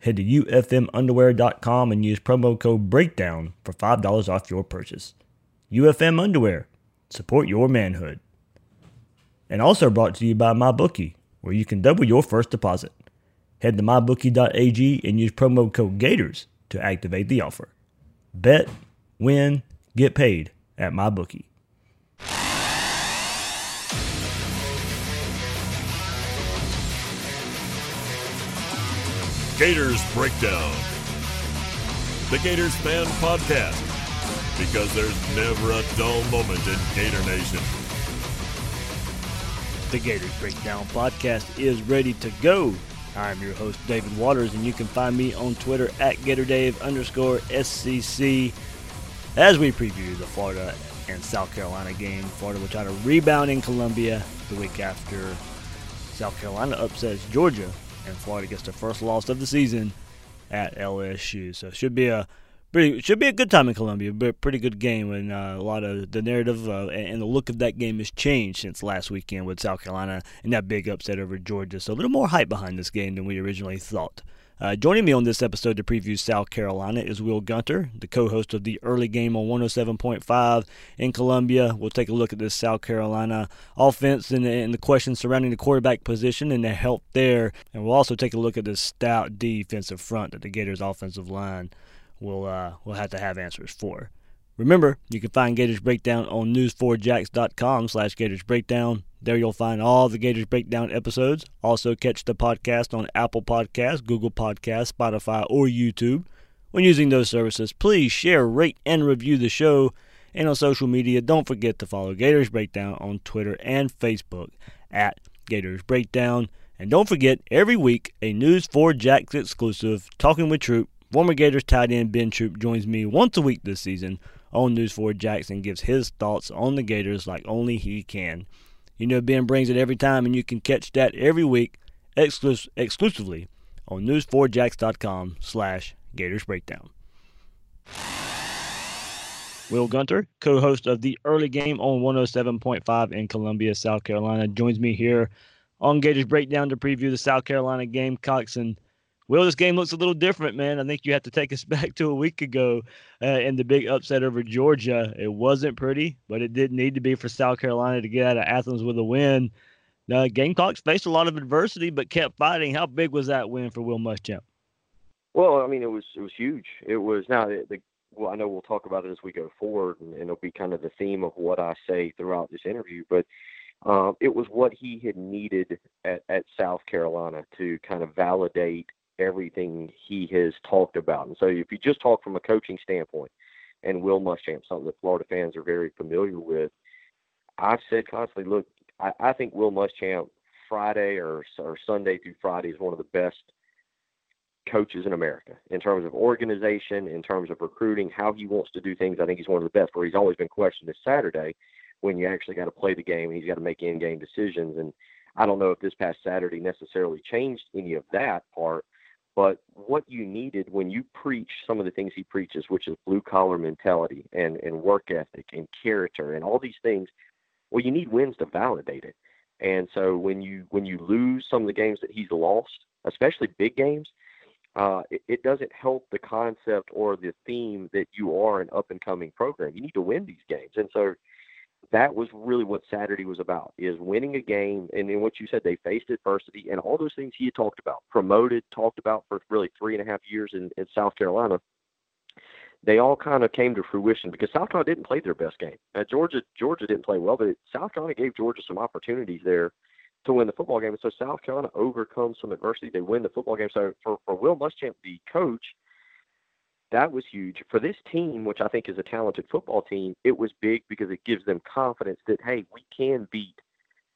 Head to ufmunderwear.com and use promo code BREAKDOWN for $5 off your purchase. UFM Underwear. Support your manhood. And also brought to you by MyBookie, where you can double your first deposit. Head to mybookie.ag and use promo code GATORS to activate the offer. Bet, win, get paid at MyBookie. Gators Breakdown. The Gators Fan Podcast. Because there's never a dull moment in Gator Nation. The Gators Breakdown podcast is ready to go. I'm your host, David Waters, and you can find me on Twitter at GatorDave underscore SCC as we preview the Florida and South Carolina game. Florida will try to rebound in Columbia the week after South Carolina upsets Georgia, and Florida gets their first loss of the season at LSU. So it should be a pretty should be a good time in Columbia, but a pretty good game. And uh, a lot of the narrative uh, and the look of that game has changed since last weekend with South Carolina and that big upset over Georgia. So a little more hype behind this game than we originally thought. Uh, joining me on this episode to preview South Carolina is Will Gunter, the co-host of the early game on 107.5 in Columbia. We'll take a look at this South Carolina offense and, and the questions surrounding the quarterback position and the help there. And we'll also take a look at the stout defensive front that the Gators offensive line will uh, will have to have answers for. Remember, you can find Gators Breakdown on news4jax.com slash Gators Breakdown. There you'll find all the Gators Breakdown episodes. Also catch the podcast on Apple Podcasts, Google Podcasts, Spotify, or YouTube. When using those services, please share, rate, and review the show. And on social media, don't forget to follow Gators Breakdown on Twitter and Facebook at Gators Breakdown. And don't forget, every week, a News 4 Jax exclusive, Talking with Troupe, Former Gators tight end Ben Troupe joins me once a week this season on News 4 Jackson gives his thoughts on the Gators like only he can. You know Ben brings it every time, and you can catch that every week exclus- exclusively on news4jax.com slash Gators Breakdown. Will Gunter, co-host of the early game on 107.5 in Columbia, South Carolina, joins me here on Gators Breakdown to preview the South Carolina Gamecocks and Will, this game looks a little different, man. I think you have to take us back to a week ago uh, in the big upset over Georgia. It wasn't pretty, but it didn't need to be for South Carolina to get out of Athens with a win. The Gamecocks faced a lot of adversity, but kept fighting. How big was that win for Will Muschamp? Well, I mean, it was it was huge. It was now the, the well, I know we'll talk about it as we go forward, and, and it'll be kind of the theme of what I say throughout this interview. But um, it was what he had needed at, at South Carolina to kind of validate everything he has talked about. And so if you just talk from a coaching standpoint, and Will Muschamp, something that Florida fans are very familiar with, I've said constantly, look, I, I think Will Muschamp Friday or, or Sunday through Friday is one of the best coaches in America in terms of organization, in terms of recruiting, how he wants to do things. I think he's one of the best. Where he's always been questioned this Saturday when you actually got to play the game and he's got to make in-game decisions. And I don't know if this past Saturday necessarily changed any of that part, but what you needed when you preach some of the things he preaches, which is blue collar mentality and, and work ethic and character and all these things, well, you need wins to validate it. And so when you when you lose some of the games that he's lost, especially big games, uh, it, it doesn't help the concept or the theme that you are an up and coming program. You need to win these games, and so that was really what Saturday was about: is winning a game. And then what you said, they faced adversity and all those things he had talked about, promoted, talked about for really three and a half years in, in South Carolina. They all kind of came to fruition because South Carolina didn't play their best game. Uh, Georgia, Georgia didn't play well, but South Carolina gave Georgia some opportunities there to win the football game. And so South Carolina overcomes some adversity. They win the football game. So for, for Will Muschamp, the coach, that was huge. For this team, which I think is a talented football team, it was big because it gives them confidence that, hey, we can beat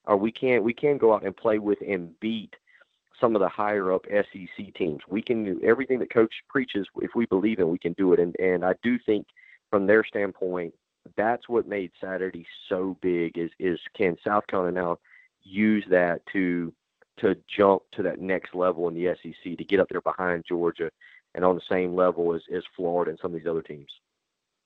or we can we can go out and play with and beat some of the higher up SEC teams. We can do everything that coach preaches. If we believe in, we can do it. And and I do think from their standpoint, that's what made Saturday so big. Is is can South Carolina now use that to to jump to that next level in the SEC to get up there behind Georgia and on the same level as, as Florida and some of these other teams.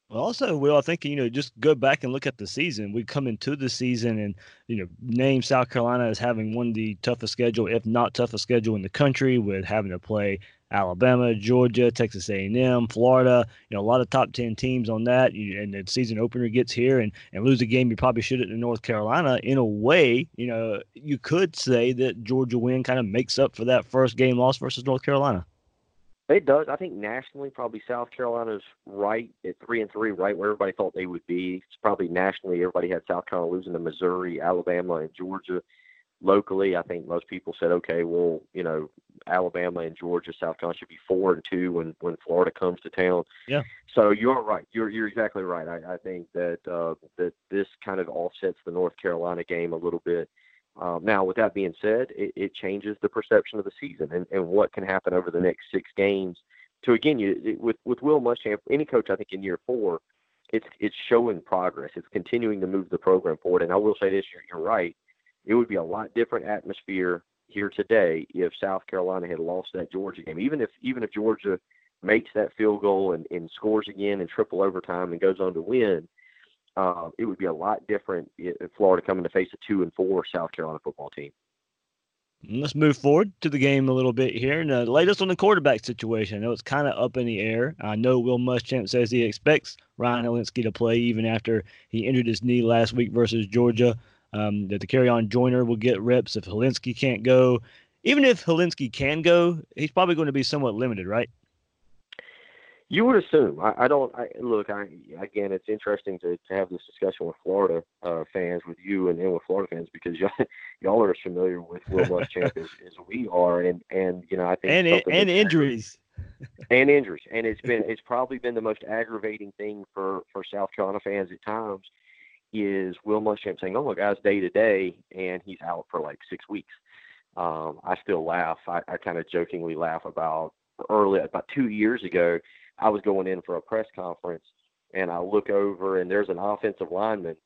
Well, also, Will, I think, you know, just go back and look at the season. We come into the season and, you know, name South Carolina as having one of the toughest schedule, if not toughest schedule in the country, with having to play Alabama, Georgia, Texas A&M, Florida, you know, a lot of top 10 teams on that. And the season opener gets here and, and lose a game you probably should have in North Carolina. In a way, you know, you could say that Georgia win kind of makes up for that first game loss versus North Carolina. It does. I think nationally, probably South Carolina's right at three and three, right where everybody thought they would be. It's probably nationally, everybody had South Carolina losing to Missouri, Alabama, and Georgia. Locally, I think most people said, okay, well, you know, Alabama and Georgia, South Carolina should be four and two when when Florida comes to town. Yeah. So you're right. You're you're exactly right. I, I think that uh, that this kind of offsets the North Carolina game a little bit. Um, now, with that being said, it, it, changes the perception of the season and, and what can happen over the next six games. To again, you with with Will Muschamp, any coach I think in year four, it's it's showing progress. It's continuing to move the program forward. And I will say this: you're, you're right. It would be a lot different atmosphere here today if South Carolina had lost that Georgia game. Even if even if Georgia makes that field goal and, and scores again in triple overtime and goes on to win, uh, it would be a lot different if Florida coming to face a two and four South Carolina football team. Let's move forward to the game a little bit here. And uh, latest on the quarterback situation. I know it's kind of up in the air. I know Will Muschamp says he expects Ryan Hilinski to play even after he injured his knee last week versus Georgia. Um, that Dakereon Joyner will get reps if Hilinski can't go. Even if Hilinski can go, he's probably going to be somewhat limited, right? You would assume. I, I don't. I, look, I again, it's interesting to, to have this discussion with Florida uh, fans, with you, and, and with Florida fans because y'all, y'all are as familiar with Will Muschamp as, as we are, and and you know I think and and injuries. and injuries, and it's been it's probably been the most aggravating thing for for South Carolina fans at times is Will Muschamp saying, "Oh my guy's day to day," and he's out for like six weeks. Um, I still laugh. I, I kind of jokingly laugh about early about two years ago I was going in for a press conference and I look over and there's an offensive lineman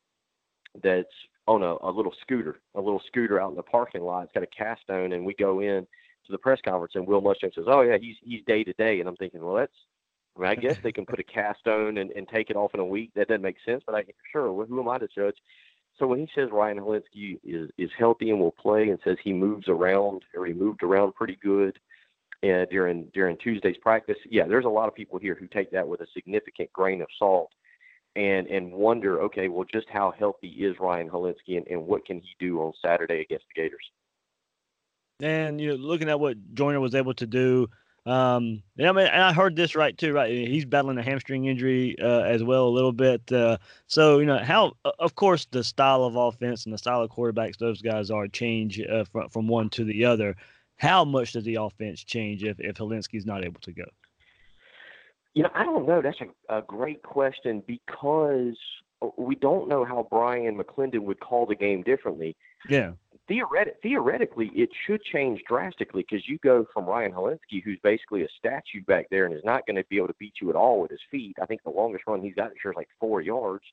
that's on a, a little scooter, a little scooter out in the parking lot. It's got a cast on, and we go in to the press conference and Will Muschamp says, "Oh yeah, he's he's day to day," and I'm thinking, well, that's. I, mean, I guess they can put a cast on and, and take it off in a week. That doesn't make sense, but I sure. Who am I to judge? So when he says Ryan Hilinski is is healthy and will play, and says he moves around or he moved around pretty good, uh, during during Tuesday's practice. Yeah, there's a lot of people here who take that with a significant grain of salt and and wonder, okay, well, just how healthy is Ryan Hilinski and, and what can he do on Saturday against the Gators? And you know, looking at what Joyner was able to do, um, and I mean, and I heard this right too, right? He's battling a hamstring injury uh, as well a little bit. Uh, so you know how, of course, the style of offense and the style of quarterbacks those guys are change uh, from from one to the other how much does the offense change if if Hilinski's not able to go? You know, I don't know. That's a, a great question because we don't know how Bryan McClendon would call the game differently. Yeah. Theoret- theoretically, it should change drastically because you go from Ryan Hilinski, who's basically a statue back there and is not going to be able to beat you at all with his feet. I think the longest run he's got this year is like four yards.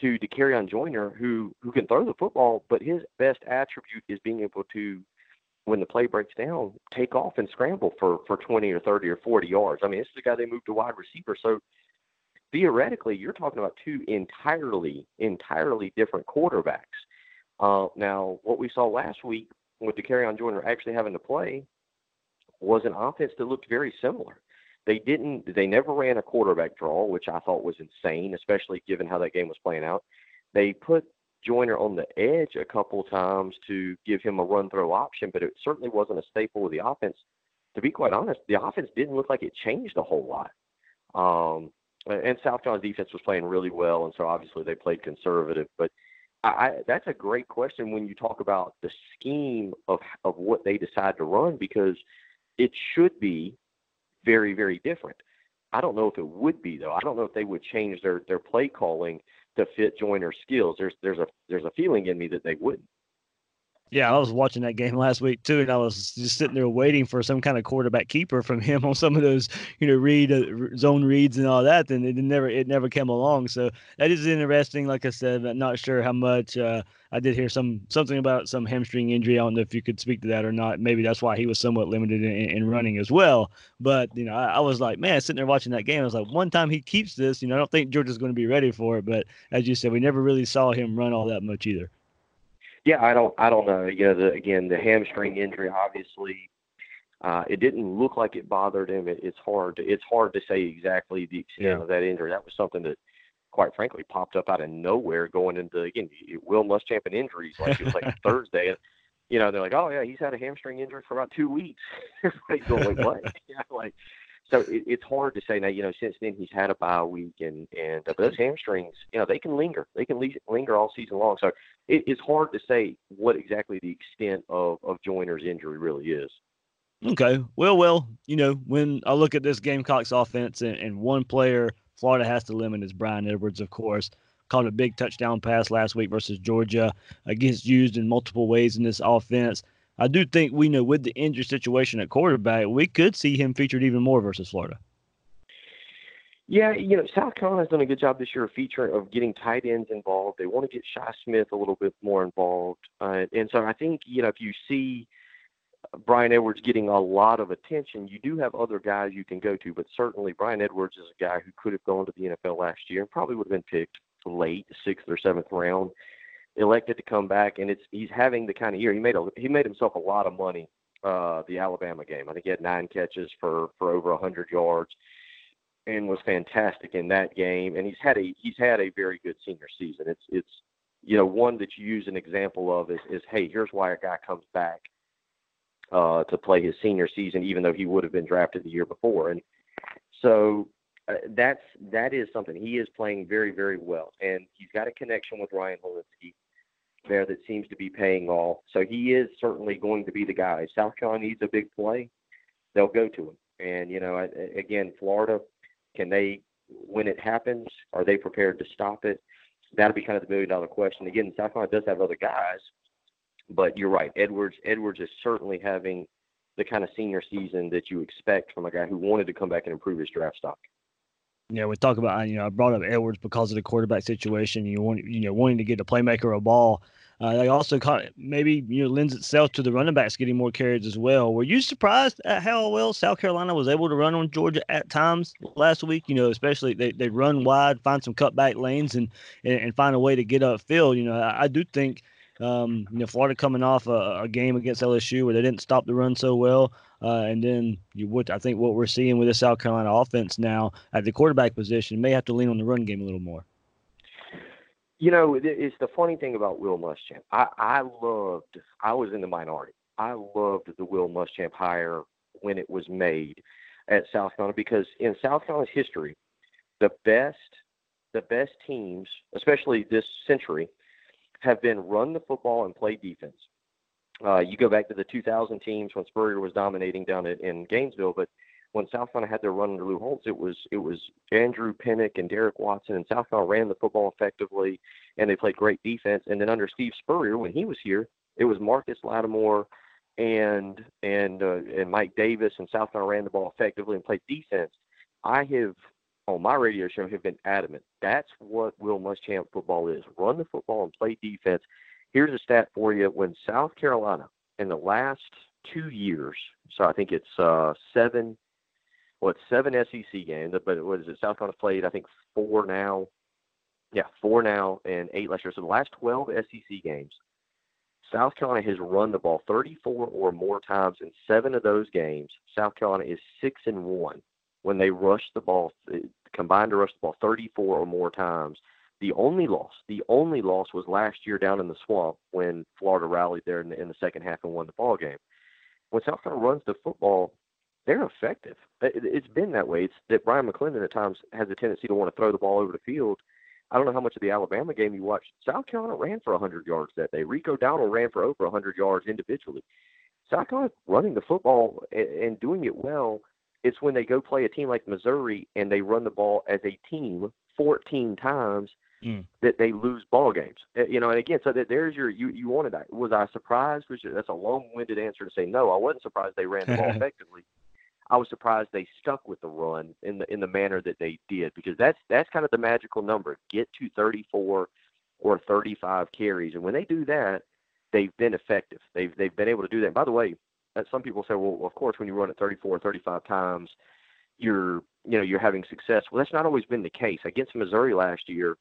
To Dakereon Joyner, who who can throw the football, but his best attribute is being able to when the play breaks down, take off and scramble for for 20 or 30 or 40 yards. I mean, this is the guy they moved to wide receiver. So theoretically, you're talking about two entirely entirely different quarterbacks. Uh, now, what we saw last week with Dakereon Joyner actually having to play was an offense that looked very similar. They didn't. They never ran a quarterback draw, which I thought was insane, especially given how that game was playing out. They put Joyner on the edge a couple times to give him a run throw option, but it certainly wasn't a staple of the offense. To be quite honest, the offense didn't look like it changed a whole lot. Um, and South Carolina's defense was playing really well, and so obviously they played conservative. But I, I, that's a great question when you talk about the scheme of of what they decide to run because it should be very very different. I don't know if it would be though. I don't know if they would change their their play calling to fit Joyner's skills. There's there's a there's a feeling in me that they wouldn't. Yeah, I was watching that game last week too, and I was just sitting there waiting for some kind of quarterback keeper from him on some of those, you know, read uh, zone reads and all that. And it never, it never came along. So that is interesting. Like I said, I'm not sure how much. Uh, I did hear some something about some hamstring injury. I don't know if you could speak to that or not. Maybe that's why he was somewhat limited in, in running as well. But you know, I, I, was like, man, sitting there watching that game, I was like, one time he keeps this, you know, I don't think Georgia's going to be ready for it. But as you said, we never really saw him run all that much either. Yeah, I don't, I don't know. You know, the, again, the hamstring injury, obviously, uh, it didn't look like it bothered him. It, it's hard, to, it's hard to say exactly the extent yeah. of that injury. That was something that quite frankly, popped up out of nowhere going into again Will Muschamp and injuries. Like it was like Thursday, and you know they're like, oh yeah, he's had a hamstring injury for about two weeks. Everybody's going like, what? yeah, like so it, it's hard to say now. You know, since then he's had a bye week, and and uh, those hamstrings, you know, they can linger. They can linger all season long. So it, it's hard to say what exactly the extent of of Joyner's injury really is. Okay, well, well, you know, when I look at this Gamecocks offense and, and one player Florida has to limit is Bryan Edwards, of course. Caught a big touchdown pass last week versus Georgia. Gets used in multiple ways in this offense. I do think we know with the injury situation at quarterback, we could see him featured even more versus Florida. Yeah, you know, South Carolina's done a good job this year of featuring of getting tight ends involved. They want to get Shi Smith a little bit more involved, uh, and so I think you know if you see Bryan Edwards getting a lot of attention, you do have other guys you can go to, but certainly Bryan Edwards is a guy who could have gone to the NFL last year and probably would have been picked late, sixth or seventh round. Elected to come back, and it's he's having the kind of year he made a he made himself a lot of money. Uh, the Alabama game, I think he had nine catches for for over a hundred yards, and was fantastic in that game. And he's had a he's had a very good senior season. It's it's you know one that you use an example of is is hey here's why a guy comes back uh, to play his senior season, even though he would have been drafted the year before. And so uh, that's that is something he is playing very very well, and he's got a connection with Ryan Hilinski there that seems to be paying off. So he is certainly going to be the guy. South Carolina needs a big play, they'll go to him. And you know, again, Florida, can they when it happens? Are they prepared to stop it? That'll be kind of the million dollar question. Again, South Carolina does have other guys, but you're right. Edwards Edwards is certainly having the kind of senior season that you expect from a guy who wanted to come back and improve his draft stock. Yeah, we talk about you know I brought up Edwards because of the quarterback situation. You want you know wanting to get a playmaker a ball. Uh, they also caught maybe you know lends itself to the running backs getting more carries as well. Were you surprised at how well South Carolina was able to run on Georgia at times last week? You know, especially they, they run wide, find some cutback lanes, and, and, and find a way to get upfield. You know, I, I do think um, you know, Florida coming off a, a, game against LSU where they didn't stop the run so well, uh, and then you would I think what we're seeing with the South Carolina offense now at the quarterback position may have to lean on the run game a little more. You know, it's the funny thing about Will Muschamp. I, I loved. I was in the minority. I loved the Will Muschamp hire when it was made at South Carolina because in South Carolina's history, the best, the best teams, especially this century, have been run the football and play defense. Uh, you go back to the 2000 teams when Spurrier was dominating down at, in Gainesville, but when South Carolina had their run under Lou Holtz, it was it was Andrew Pinnock and Derek Watson, and South Carolina ran the football effectively, and they played great defense. And then under Steve Spurrier, when he was here, it was Marcus Lattimore and and uh, and Mike Davis, and South Carolina ran the ball effectively and played defense. I have on my radio show have been adamant. That's what Will Muschamp football is. Run the football and play defense. Here's a stat for you. When South Carolina in the last two years, so I think it's uh, seven, what seven SEC games, but what is it? South Carolina played I think four now. Yeah, four now and eight last year. So the last 12 SEC games, South Carolina has run the ball 34 or more times in seven of those games. South Carolina is six and one when they rush the ball, uh, combined to rush the ball 34 or more times. The only loss, the only loss was last year down in the swamp when Florida rallied there in the, in the second half and won the ball game. When South Carolina runs the football, they're effective. It's been that way. It's that Bryan McClendon at times has a tendency to want to throw the ball over the field. I don't know how much of the Alabama game you watched. South Carolina ran for 100 yards that day. Rico Dowdle ran for over 100 yards individually. South Carolina running the football and doing it well it's when they go play a team like Missouri and they run the ball as a team 14 times Mm. that they lose ball games. Uh, You know, and again, so that there's your you you wanted that. Was I surprised? Which that's a long-winded answer to say no. I wasn't surprised they ran the ball effectively. I was surprised they stuck with the run in the in the manner that they did because that's that's kind of the magical number. Get to 34 or 35 carries, and when they do that, they've been effective. They've they've been able to do that. And by the way, uh, some people say, well, of course, when you run it 34 or 35 times, you're you know you're having success. Well, that's not always been the case. Against Missouri last year,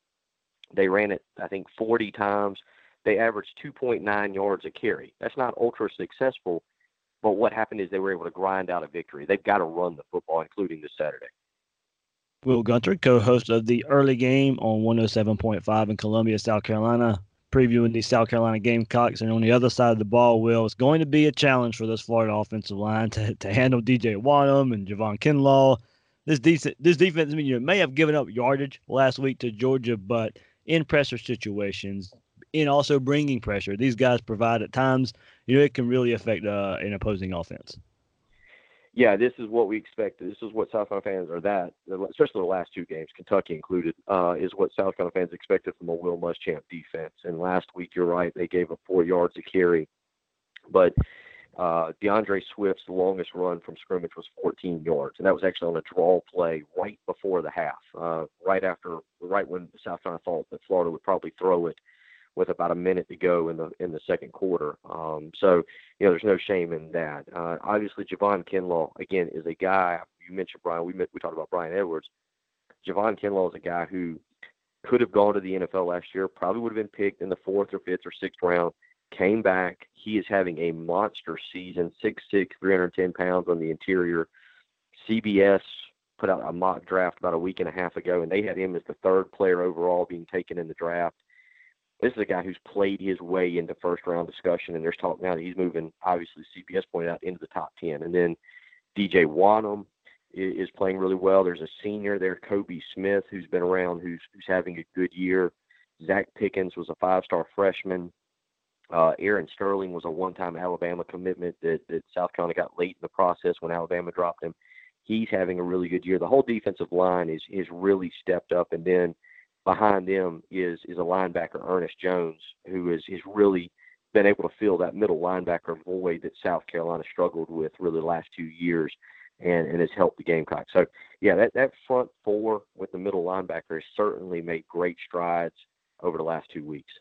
they ran it I think 40 times. They averaged 2.9 yards a carry. That's not ultra successful, but what happened is they were able to grind out a victory. They've got to run the football, including this Saturday. Will Gunter, co-host of the early game on 107.5 in Columbia, South Carolina, previewing the South Carolina Gamecocks. And on the other side of the ball, Will, it's going to be a challenge for this Florida offensive line to, to handle DJ Wonnum and Javon Kinlaw. This decent this defense, I mean, you may have given up yardage last week to Georgia, but in pressure situations, in also bringing pressure, these guys provide at times, you know, it can really affect uh, an opposing offense. yeah, this is what we expected. This is what South Carolina fans are that, especially the last two games, Kentucky included, uh, is what South Carolina fans expected from a Will Muschamp defense. And last week, you're right, they gave up four yards to carry, but uh, DeAndre Swift's longest run from scrimmage was 14 yards, and that was actually on a draw play right before the half, uh, right after, right when South Carolina thought that Florida would probably throw it with about a minute to go in the in the second quarter. Um, so you know, there's no shame in that. Uh, obviously, Javon Kinlaw again is a guy. You mentioned Bryan. We met, we talked about Bryan Edwards. Javon Kinlaw is a guy who could have gone to the NFL last year. Probably would have been picked in the fourth or fifth or sixth round. Came back. He is having a monster season. 6'6", 310 pounds on the interior. CBS put out a mock draft about a week and a half ago, and they had him as the third player overall being taken in the draft this is a guy who's played his way into first round discussion, and there's talk now that he's moving. Obviously, CBS pointed out into the top ten, and then DJ Wonnum is, is playing really well. There's a senior there, Kobe Smith, who's been around, who's who's having a good year. Zacch Pickens was a five-star freshman. Uh, Aaron Sterling was a one-time Alabama commitment that, that South Carolina got late in the process when Alabama dropped him. He's having a really good year. The whole defensive line is is really stepped up, and then behind them is is a linebacker Ernest Jones who is is really been able to fill that middle linebacker void that South Carolina struggled with really the last two years and, and has helped the Gamecocks. So yeah, that, that front four with the middle linebacker has certainly made great strides over the last two weeks.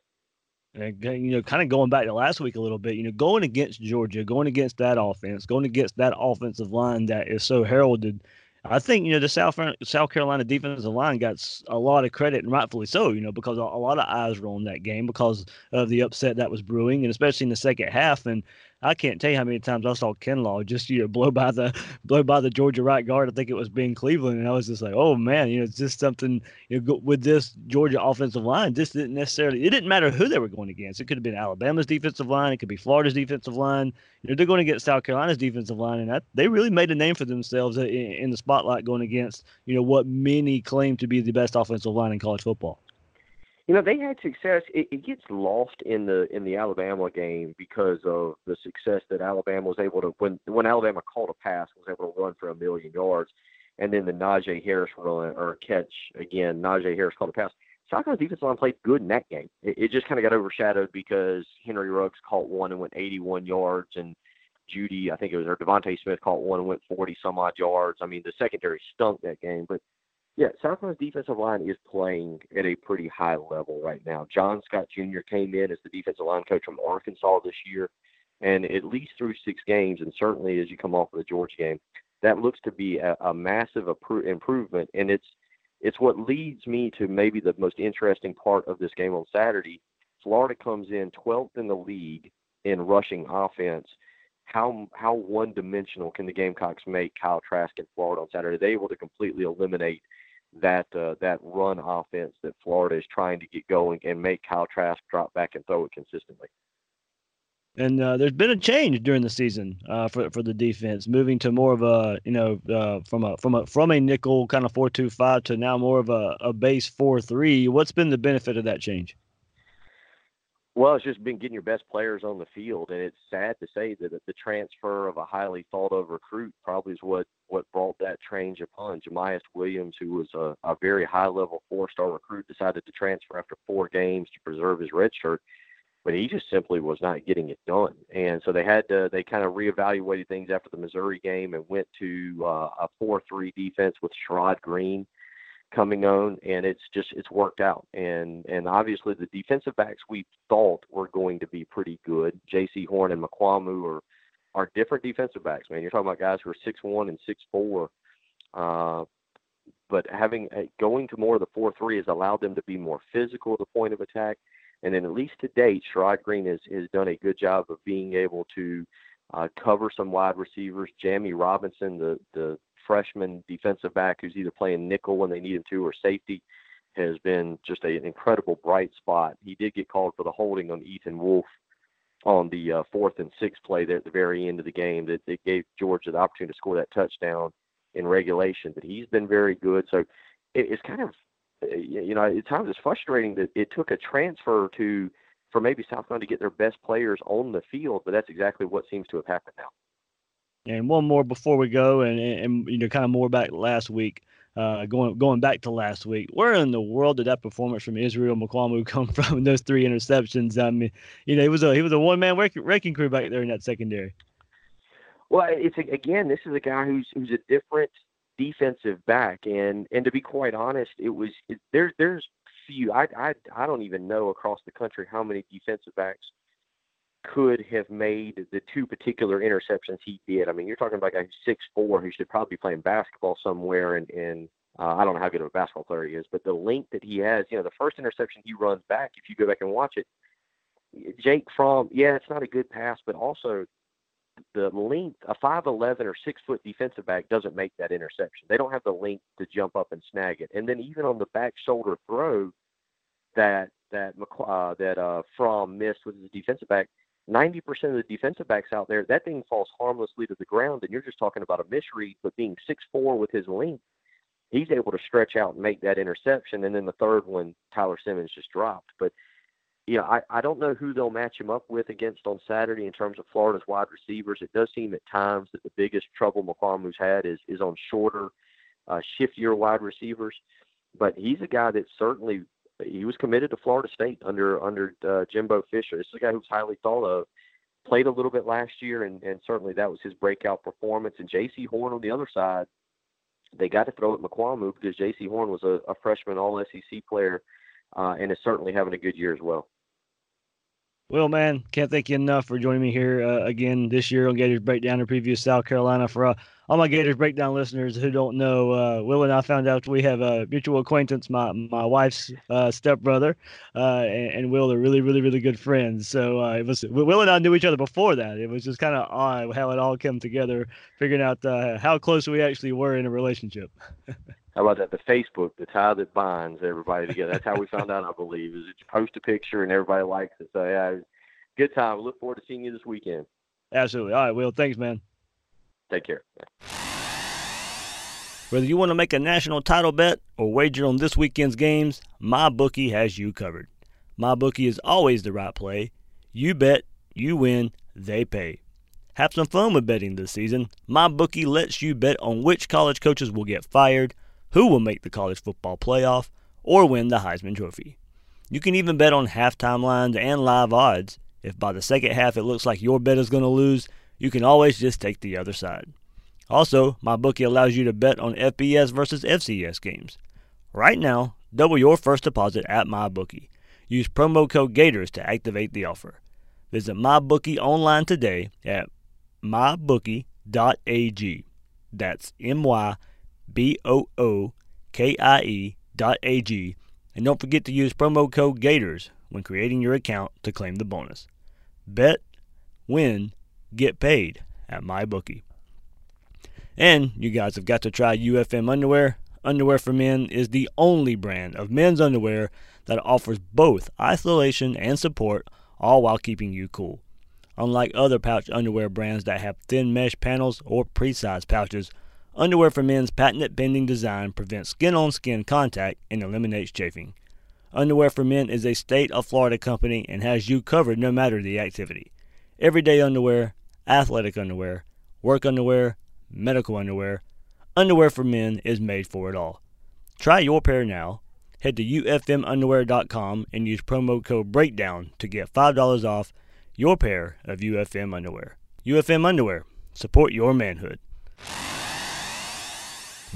And, you know, kind of going back to last week a little bit, you know, going against Georgia, going against that offense, going against that offensive line that is so heralded I think you know the South South Carolina defensive line got a lot of credit, and rightfully so. You know because a, a lot of eyes were on that game because of the upset that was brewing, and especially in the second half. And I can't tell you how many times I saw Kinlaw just you know blow by the blow by the Georgia right guard. I think it was Ben Cleveland, and I was just like, oh man, you know, it's just something you know with this Georgia offensive line. This didn't necessarily. It didn't matter who they were going against. It could have been Alabama's defensive line. It could be Florida's defensive line. You know, they're going to get South Carolina's defensive line, and that, they really made a name for themselves in, in the spotlight going against you know what many claim to be the best offensive line in college football you know they had success it, it gets lost in the in the alabama game because of the success that alabama was able to when when alabama called a pass was able to run for a million yards and then the najee harris run or catch again najee harris called a pass Carolina's defensive line played good in that game. It, it just kind of got overshadowed because Henry Ruggs caught one and went 81 yards, and Jeudy, I think it was, or DeVonta Smith caught one and went 40 some odd yards. I mean, the secondary stunk that game, but yeah, South Carolina's defensive line is playing at a pretty high level right now. John Scott Jr. came in as the defensive line coach from Arkansas this year, and at least through six games, and certainly as you come off of the Georgia game, that looks to be a, a massive improvement. And it's it's what leads me to maybe the most interesting part of this game on Saturday. Florida comes in 12th in the league in rushing offense. How how one dimensional can the Gamecocks make Kyle Trask in Florida on Saturday? Are they able to completely eliminate that uh, that run offense that Florida is trying to get going and make Kyle Trask drop back and throw it consistently. And uh, there's been a change during the season uh, for for the defense, moving to more of a you know uh, from a from a from a nickel kind of four two five to now more of a, a base four three. What's been the benefit of that change? Well, it's just been getting your best players on the field, and it's sad to say that the transfer of a highly thought of recruit probably is what what brought that change upon. Jamyest Williams, who was a, a very high level four star recruit, decided to transfer after four games to preserve his red shirt, but he just simply was not getting it done. And so they had to they kind of reevaluated things after the Missouri game and went to uh, a four three defense with Sherrod Greene coming on, and it's just it's worked out. And and obviously the defensive backs we thought were going to be pretty good. Jaycee Horn and Mukuamu are are different defensive backs. Man, you're talking about guys who are six one and six four. Uh, but having uh, going to more of the four three has allowed them to be more physical at the point of attack. And then at least to date, Sherrod Greene has, has done a good job of being able to uh, cover some wide receivers. Jammie Robinson, the the freshman defensive back who's either playing nickel when they need him to or safety, has been just a, an incredible bright spot. He did get called for the holding on Ethan Wolf on the uh, fourth and sixth play there at the very end of the game that, gave Georgia the opportunity to score that touchdown in regulation. But he's been very good. So it, it's kind of, uh, you know, at times it's frustrating that it took a transfer to for maybe South Carolina to get their best players on the field, but that's exactly what seems to have happened now. And one more before we go, and, and you know, kind of more back last week. Uh, going going back to last week, where in the world did that performance from Israel Mukuamu come from? Those three interceptions. I mean, you know, he was a he was a one man wrecking crew back there in that secondary. Well, it's again, this is a guy who's who's a different defensive back, and and to be quite honest, it was it, there's there's few. I I I don't even know across the country how many defensive backs could have made the two particular interceptions he did. I mean, you're talking about a six four who should probably be playing basketball somewhere, and and uh, I don't know how good of a basketball player he is, but the length that he has, you know, the first interception he runs back, if you go back and watch it, Jake Fromm, yeah, it's not a good pass, but also the length, a five eleven or six foot defensive back doesn't make that interception. They don't have the length to jump up and snag it. And then even on the back shoulder throw that that uh, that uh, Fromm missed with his defensive back, 90% of the defensive backs out there, that thing falls harmlessly to the ground, and you're just talking about a misread. But being six four with his length, he's able to stretch out and make that interception. And then the third one, Tyler Simmons just dropped. But you know, I, I don't know who they'll match him up with against on Saturday in terms of Florida's wide receivers. It does seem at times that the biggest trouble Mukuamu's had is is on shorter, uh, shiftier wide receivers. But he's a guy that certainly he was committed to Florida State under under uh, Jimbo Fisher. This is a guy who's highly thought of. Played a little bit last year, and, and certainly that was his breakout performance. And Jaycee Horn on the other side, they got to throw at Mukuamu because Jaycee Horn was a, a freshman All SEC player, uh, and is certainly having a good year as well. Well, man, can't thank you enough for joining me here uh, again this year on Gators Breakdown to preview South Carolina. For uh, all my Gators Breakdown listeners who don't know, uh, Will and I found out we have a mutual acquaintance, my my wife's uh, stepbrother, uh, and, and, Will are really, really, really good friends. So uh, it was Will and I knew each other before that. It was just kind of odd how it all came together, figuring out how close we actually were in a relationship. How about that? The Facebook, the tie that binds everybody together. That's how we found out, I believe, is that you post a picture and everybody likes it. So yeah, good time. We look forward to seeing you this weekend. Absolutely. All right, Will. Thanks, man. Take care. Whether you want to make a national title bet or wager on this weekend's games, MyBookie has you covered. MyBookie is always the right play. You bet, you win, they pay. Have some fun with betting this season. MyBookie lets you bet on which college coaches will get fired who will make the college football playoff or win the Heisman Trophy. You can even bet on halftime lines and live odds. If by the second half it looks like your bet is going to lose, you can always just take the other side. Also, my bookie allows you to bet on FBS versus FCS games. Right now, double your first deposit at MyBookie. Use promo code GATORS to activate the offer. Visit MyBookie online today at mybookie.ag. That's M Y B O O K I E dot A G, and don't forget to use promo code GATORS when creating your account to claim the bonus. Bet, win, get paid at MyBookie. And you guys have got to try UFM underwear. Underwear for Men is the only brand of men's underwear that offers both isolation and support, all while keeping you cool. Unlike other pouch underwear brands that have thin mesh panels or pre-sized pouches, Underwear for Men's patented bending design prevents skin on skin contact and eliminates chafing. Underwear for Men is a state of Florida company and has you covered no matter the activity. Everyday underwear, athletic underwear, work underwear, medical underwear. Underwear for Men is made for it all. Try your pair now. Head to ufmunderwear.com and use promo code BREAKDOWN to get $5 off your pair of UFM underwear. UFM underwear. Support your manhood.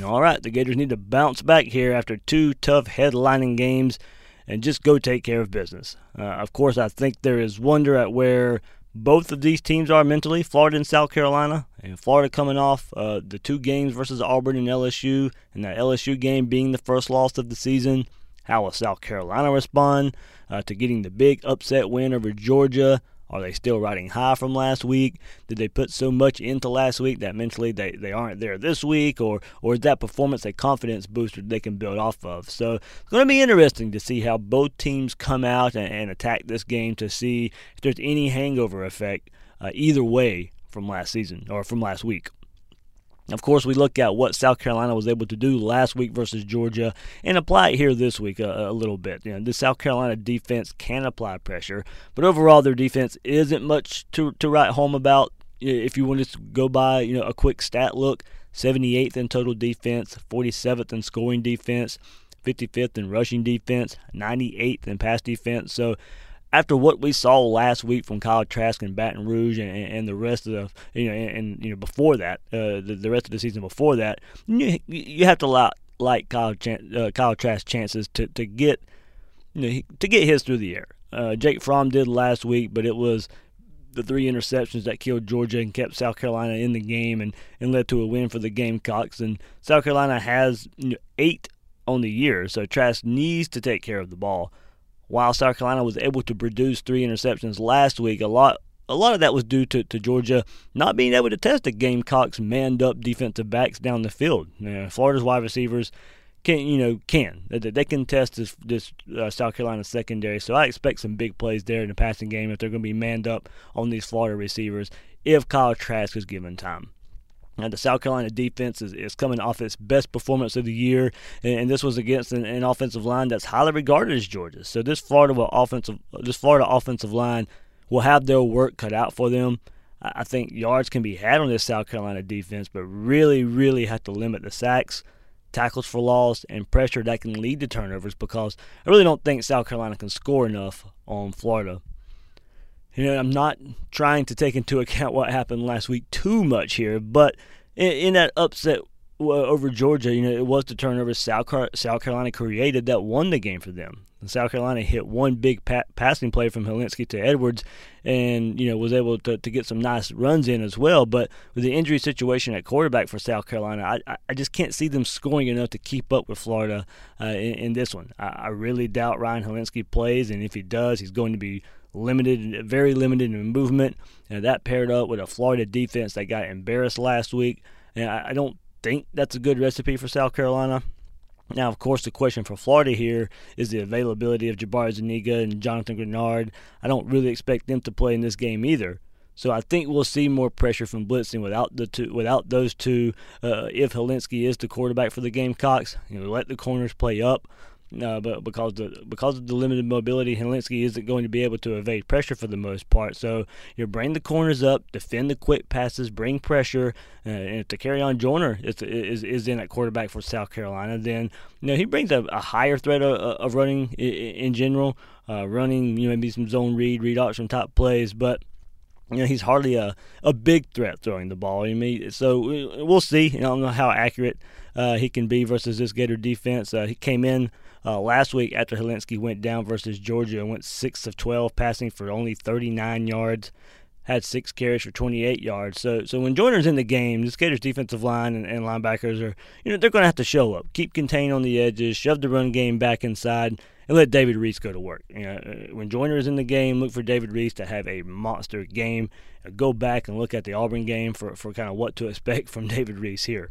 All right, the Gators need to bounce back here after two tough headlining games and just go take care of business. Uh, of course, I think there is wonder at where both of these teams are mentally, Florida and South Carolina. And Florida coming off uh, the two games versus Auburn and LSU, and that LSU game being the first loss of the season. How will South Carolina respond uh, to getting the big upset win over Georgia? Are they still riding high from last week? Did they put so much into last week that mentally they, they aren't there this week? Or, or is that performance a confidence booster they can build off of? So it's going to be interesting to see how both teams come out and, and attack this game to see if there's any hangover effect uh, either way from last season or from last week. Of course, we look at what South Carolina was able to do last week versus Georgia and apply it here this week a, a, little bit. You know, the South Carolina defense can apply pressure, but overall, their defense isn't much to, to write home about. If you want to go by, you know, a quick stat look, 78th in total defense, 47th in scoring defense, 55th in rushing defense, 98th in pass defense. So after what we saw last week from Kyle Trask and Baton Rouge and, and the rest of the you know and, and you know before that uh, the, the rest of the season before that you, you have to allow like Kyle uh, Kyle Trask chances to, to get you know to get his through the air. Uh, Jake Fromm did last week, but it was the three interceptions that killed Georgia and kept South Carolina in the game and, and led to a win for the Gamecocks. And South Carolina has you know, eight on the year, so Trask needs to take care of the ball while South Carolina was able to produce three interceptions last week, a lot a lot of that was due to, to Georgia not being able to test the Gamecocks manned up defensive backs down the field. You know, Florida's wide receivers can you know can they can test this this uh, South Carolina secondary. So I expect some big plays there in the passing game if they're going to be manned up on these Florida receivers if Kyle Trask is given time. Now, the South Carolina defense is, is coming off its best performance of the year, and, and this was against an, an, offensive line that's highly regarded as Georgia's. So this Florida offensive this Florida offensive line will have their work cut out for them. I think yards can be had on this South Carolina defense, but really, really have to limit the sacks, tackles for loss, and pressure that can lead to turnovers because I really don't think South Carolina can score enough on Florida you know, I'm not trying to take into account what happened last week too much here, but in, in that upset over Georgia, you know, it was the turnover South, Car- South Carolina created that won the game for them. And South Carolina hit one big pa- passing play from Hilinski to Edwards, and you know was able to, to get some nice runs in as well. But with the injury situation at quarterback for South Carolina, I, I just can't see them scoring enough to keep up with Florida uh, in, in, this one. I, I really doubt Ryan Hilinski plays, and if he does, he's going to be limited, very limited in movement. And that paired up with a Florida defense that got embarrassed last week. And I, don't think that's a good recipe for South Carolina. Now, of course, the question for Florida here is the availability of Jabari Zuniga and Jonathan Greenard. I don't really expect them to play in this game either. So I think we'll see more pressure from blitzing without the two, without those two. Uh, if Hilinski is the quarterback for the Gamecocks, you know, let the corners play up. Uh, but because the because of the limited mobility, Hilinski isn't going to be able to evade pressure for the most part. So you bring the corners up, defend the quick passes, bring pressure. Uh, and if Dakereon Joyner is, is is in at quarterback for South Carolina, then you know he brings a, a higher threat of, of running in, general, uh, running you know maybe some zone read, read option type plays, but you know, he's hardly a, a big threat throwing the ball. I mean, so we'll see. I don't know how accurate uh, he can be versus this Gator defense. Uh, he came in uh, last week, after Hilinski went down versus Georgia, and went 6 of 12 passing for only 39 yards, had six carries for 28 yards. So so when Joyner's in the game, the Gators defensive line and, and linebackers are, you know, they're going to have to show up, keep contained on the edges, shove the run game back inside, and let David Reese go to work. You know, uh, when Joyner is in the game, look for David Reese to have a monster game. Go back and look at the Auburn game for, for kind of what to expect from David Reese here.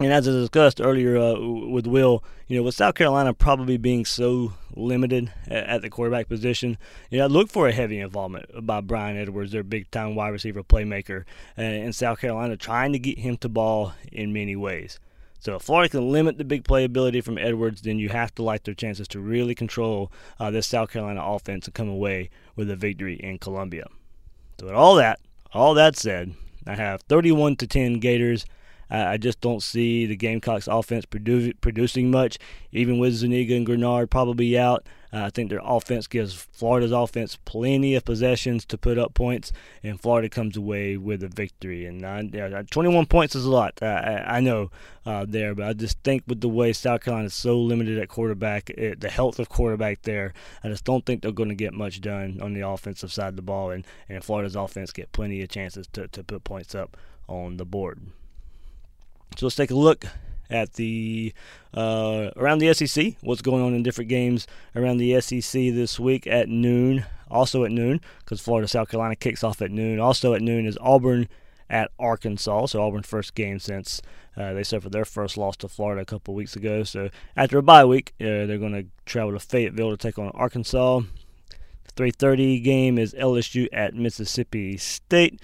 And as I discussed earlier uh, with Will, you know, with South Carolina probably being so limited at, the quarterback position, you know, look for a heavy involvement by Bryan Edwards, their big time wide receiver playmaker, uh, in South Carolina, trying to get him to ball in many ways. So if Florida can limit the big playability from Edwards, then you have to like their chances to really control uh, this South Carolina offense and come away with a victory in Columbia. So with all that, all that said, I have 31 to 10 Gators. I just don't see the Gamecocks offense produ- producing much, even with Zuniga and Greenard probably out. Uh, I think their offense gives Florida's offense plenty of possessions to put up points, and Florida comes away with a victory. And uh, 21 points is a lot, uh, I, I, know uh, there, but I just think with the way South Carolina is so limited at quarterback, it, the health of quarterback there, I just don't think they're going to get much done on the offensive side of the ball, and, and Florida's offense get plenty of chances to, to put points up on the board. So let's take a look at the uh, around the SEC. What's going on in different games around the SEC this week at noon? Also at noon, because Florida South Carolina kicks off at noon. Also at noon is Auburn at Arkansas. So Auburn's first game since uh, they suffered their first loss to Florida a couple weeks ago. So after a bye week, uh, they're going to travel to Fayetteville to take on Arkansas. 3:30 game is LSU at Mississippi State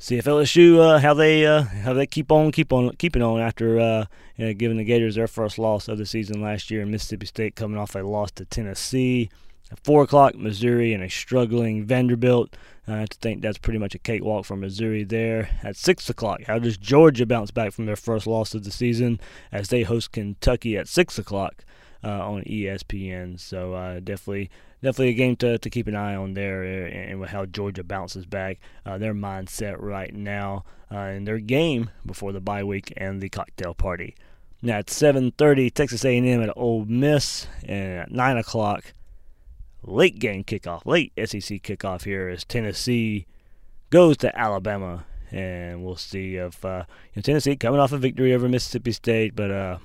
see if LSU uh, how they uh, how they keep on keep on keeping on after uh, you know, giving the Gators their first loss of the season last year. Mississippi State coming off a loss to Tennessee. At four o'clock, Missouri and a struggling Vanderbilt. I think that's pretty much a cakewalk for Missouri there. At six o'clock, how does Georgia bounce back from their first loss of the season as they host Kentucky at six o'clock uh, on ESPN? So uh, definitely definitely a game to, to keep an eye on there uh, and, how Georgia bounces back. Uh, their mindset right now uh, in their game before the bye week and the cocktail party. Now at 7:30, Texas A&M at Ole Miss, and at 9 o'clock, late game kickoff, late SEC kickoff here as Tennessee goes to Alabama, and we'll see if uh, Tennessee coming off a victory over Mississippi State, but uh,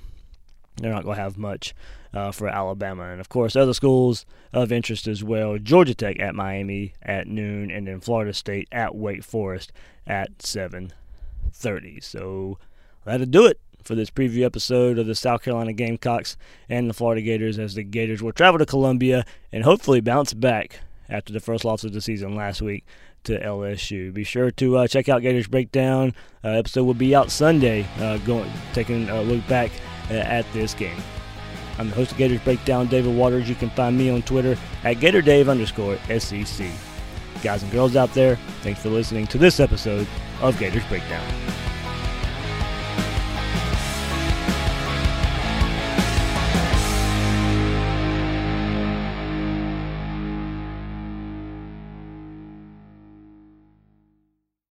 they're not going to have much uh, for Alabama. And of course, other schools of interest as well Georgia Tech at Miami at noon, and then Florida State at Wake Forest at 7.30. So that'll do it for this preview episode of the South Carolina Gamecocks and the Florida Gators as the Gators will travel to Columbia and hopefully bounce back after the first loss of the season last week to LSU. Be sure to uh, check out Gators Breakdown. Uh, episode will be out Sunday, uh, going taking a look back uh, at this game. I'm the host of Gators Breakdown, David Waters. You can find me on Twitter at GatorDave underscore SEC. Guys and girls out there, thanks for listening to this episode of Gators Breakdown.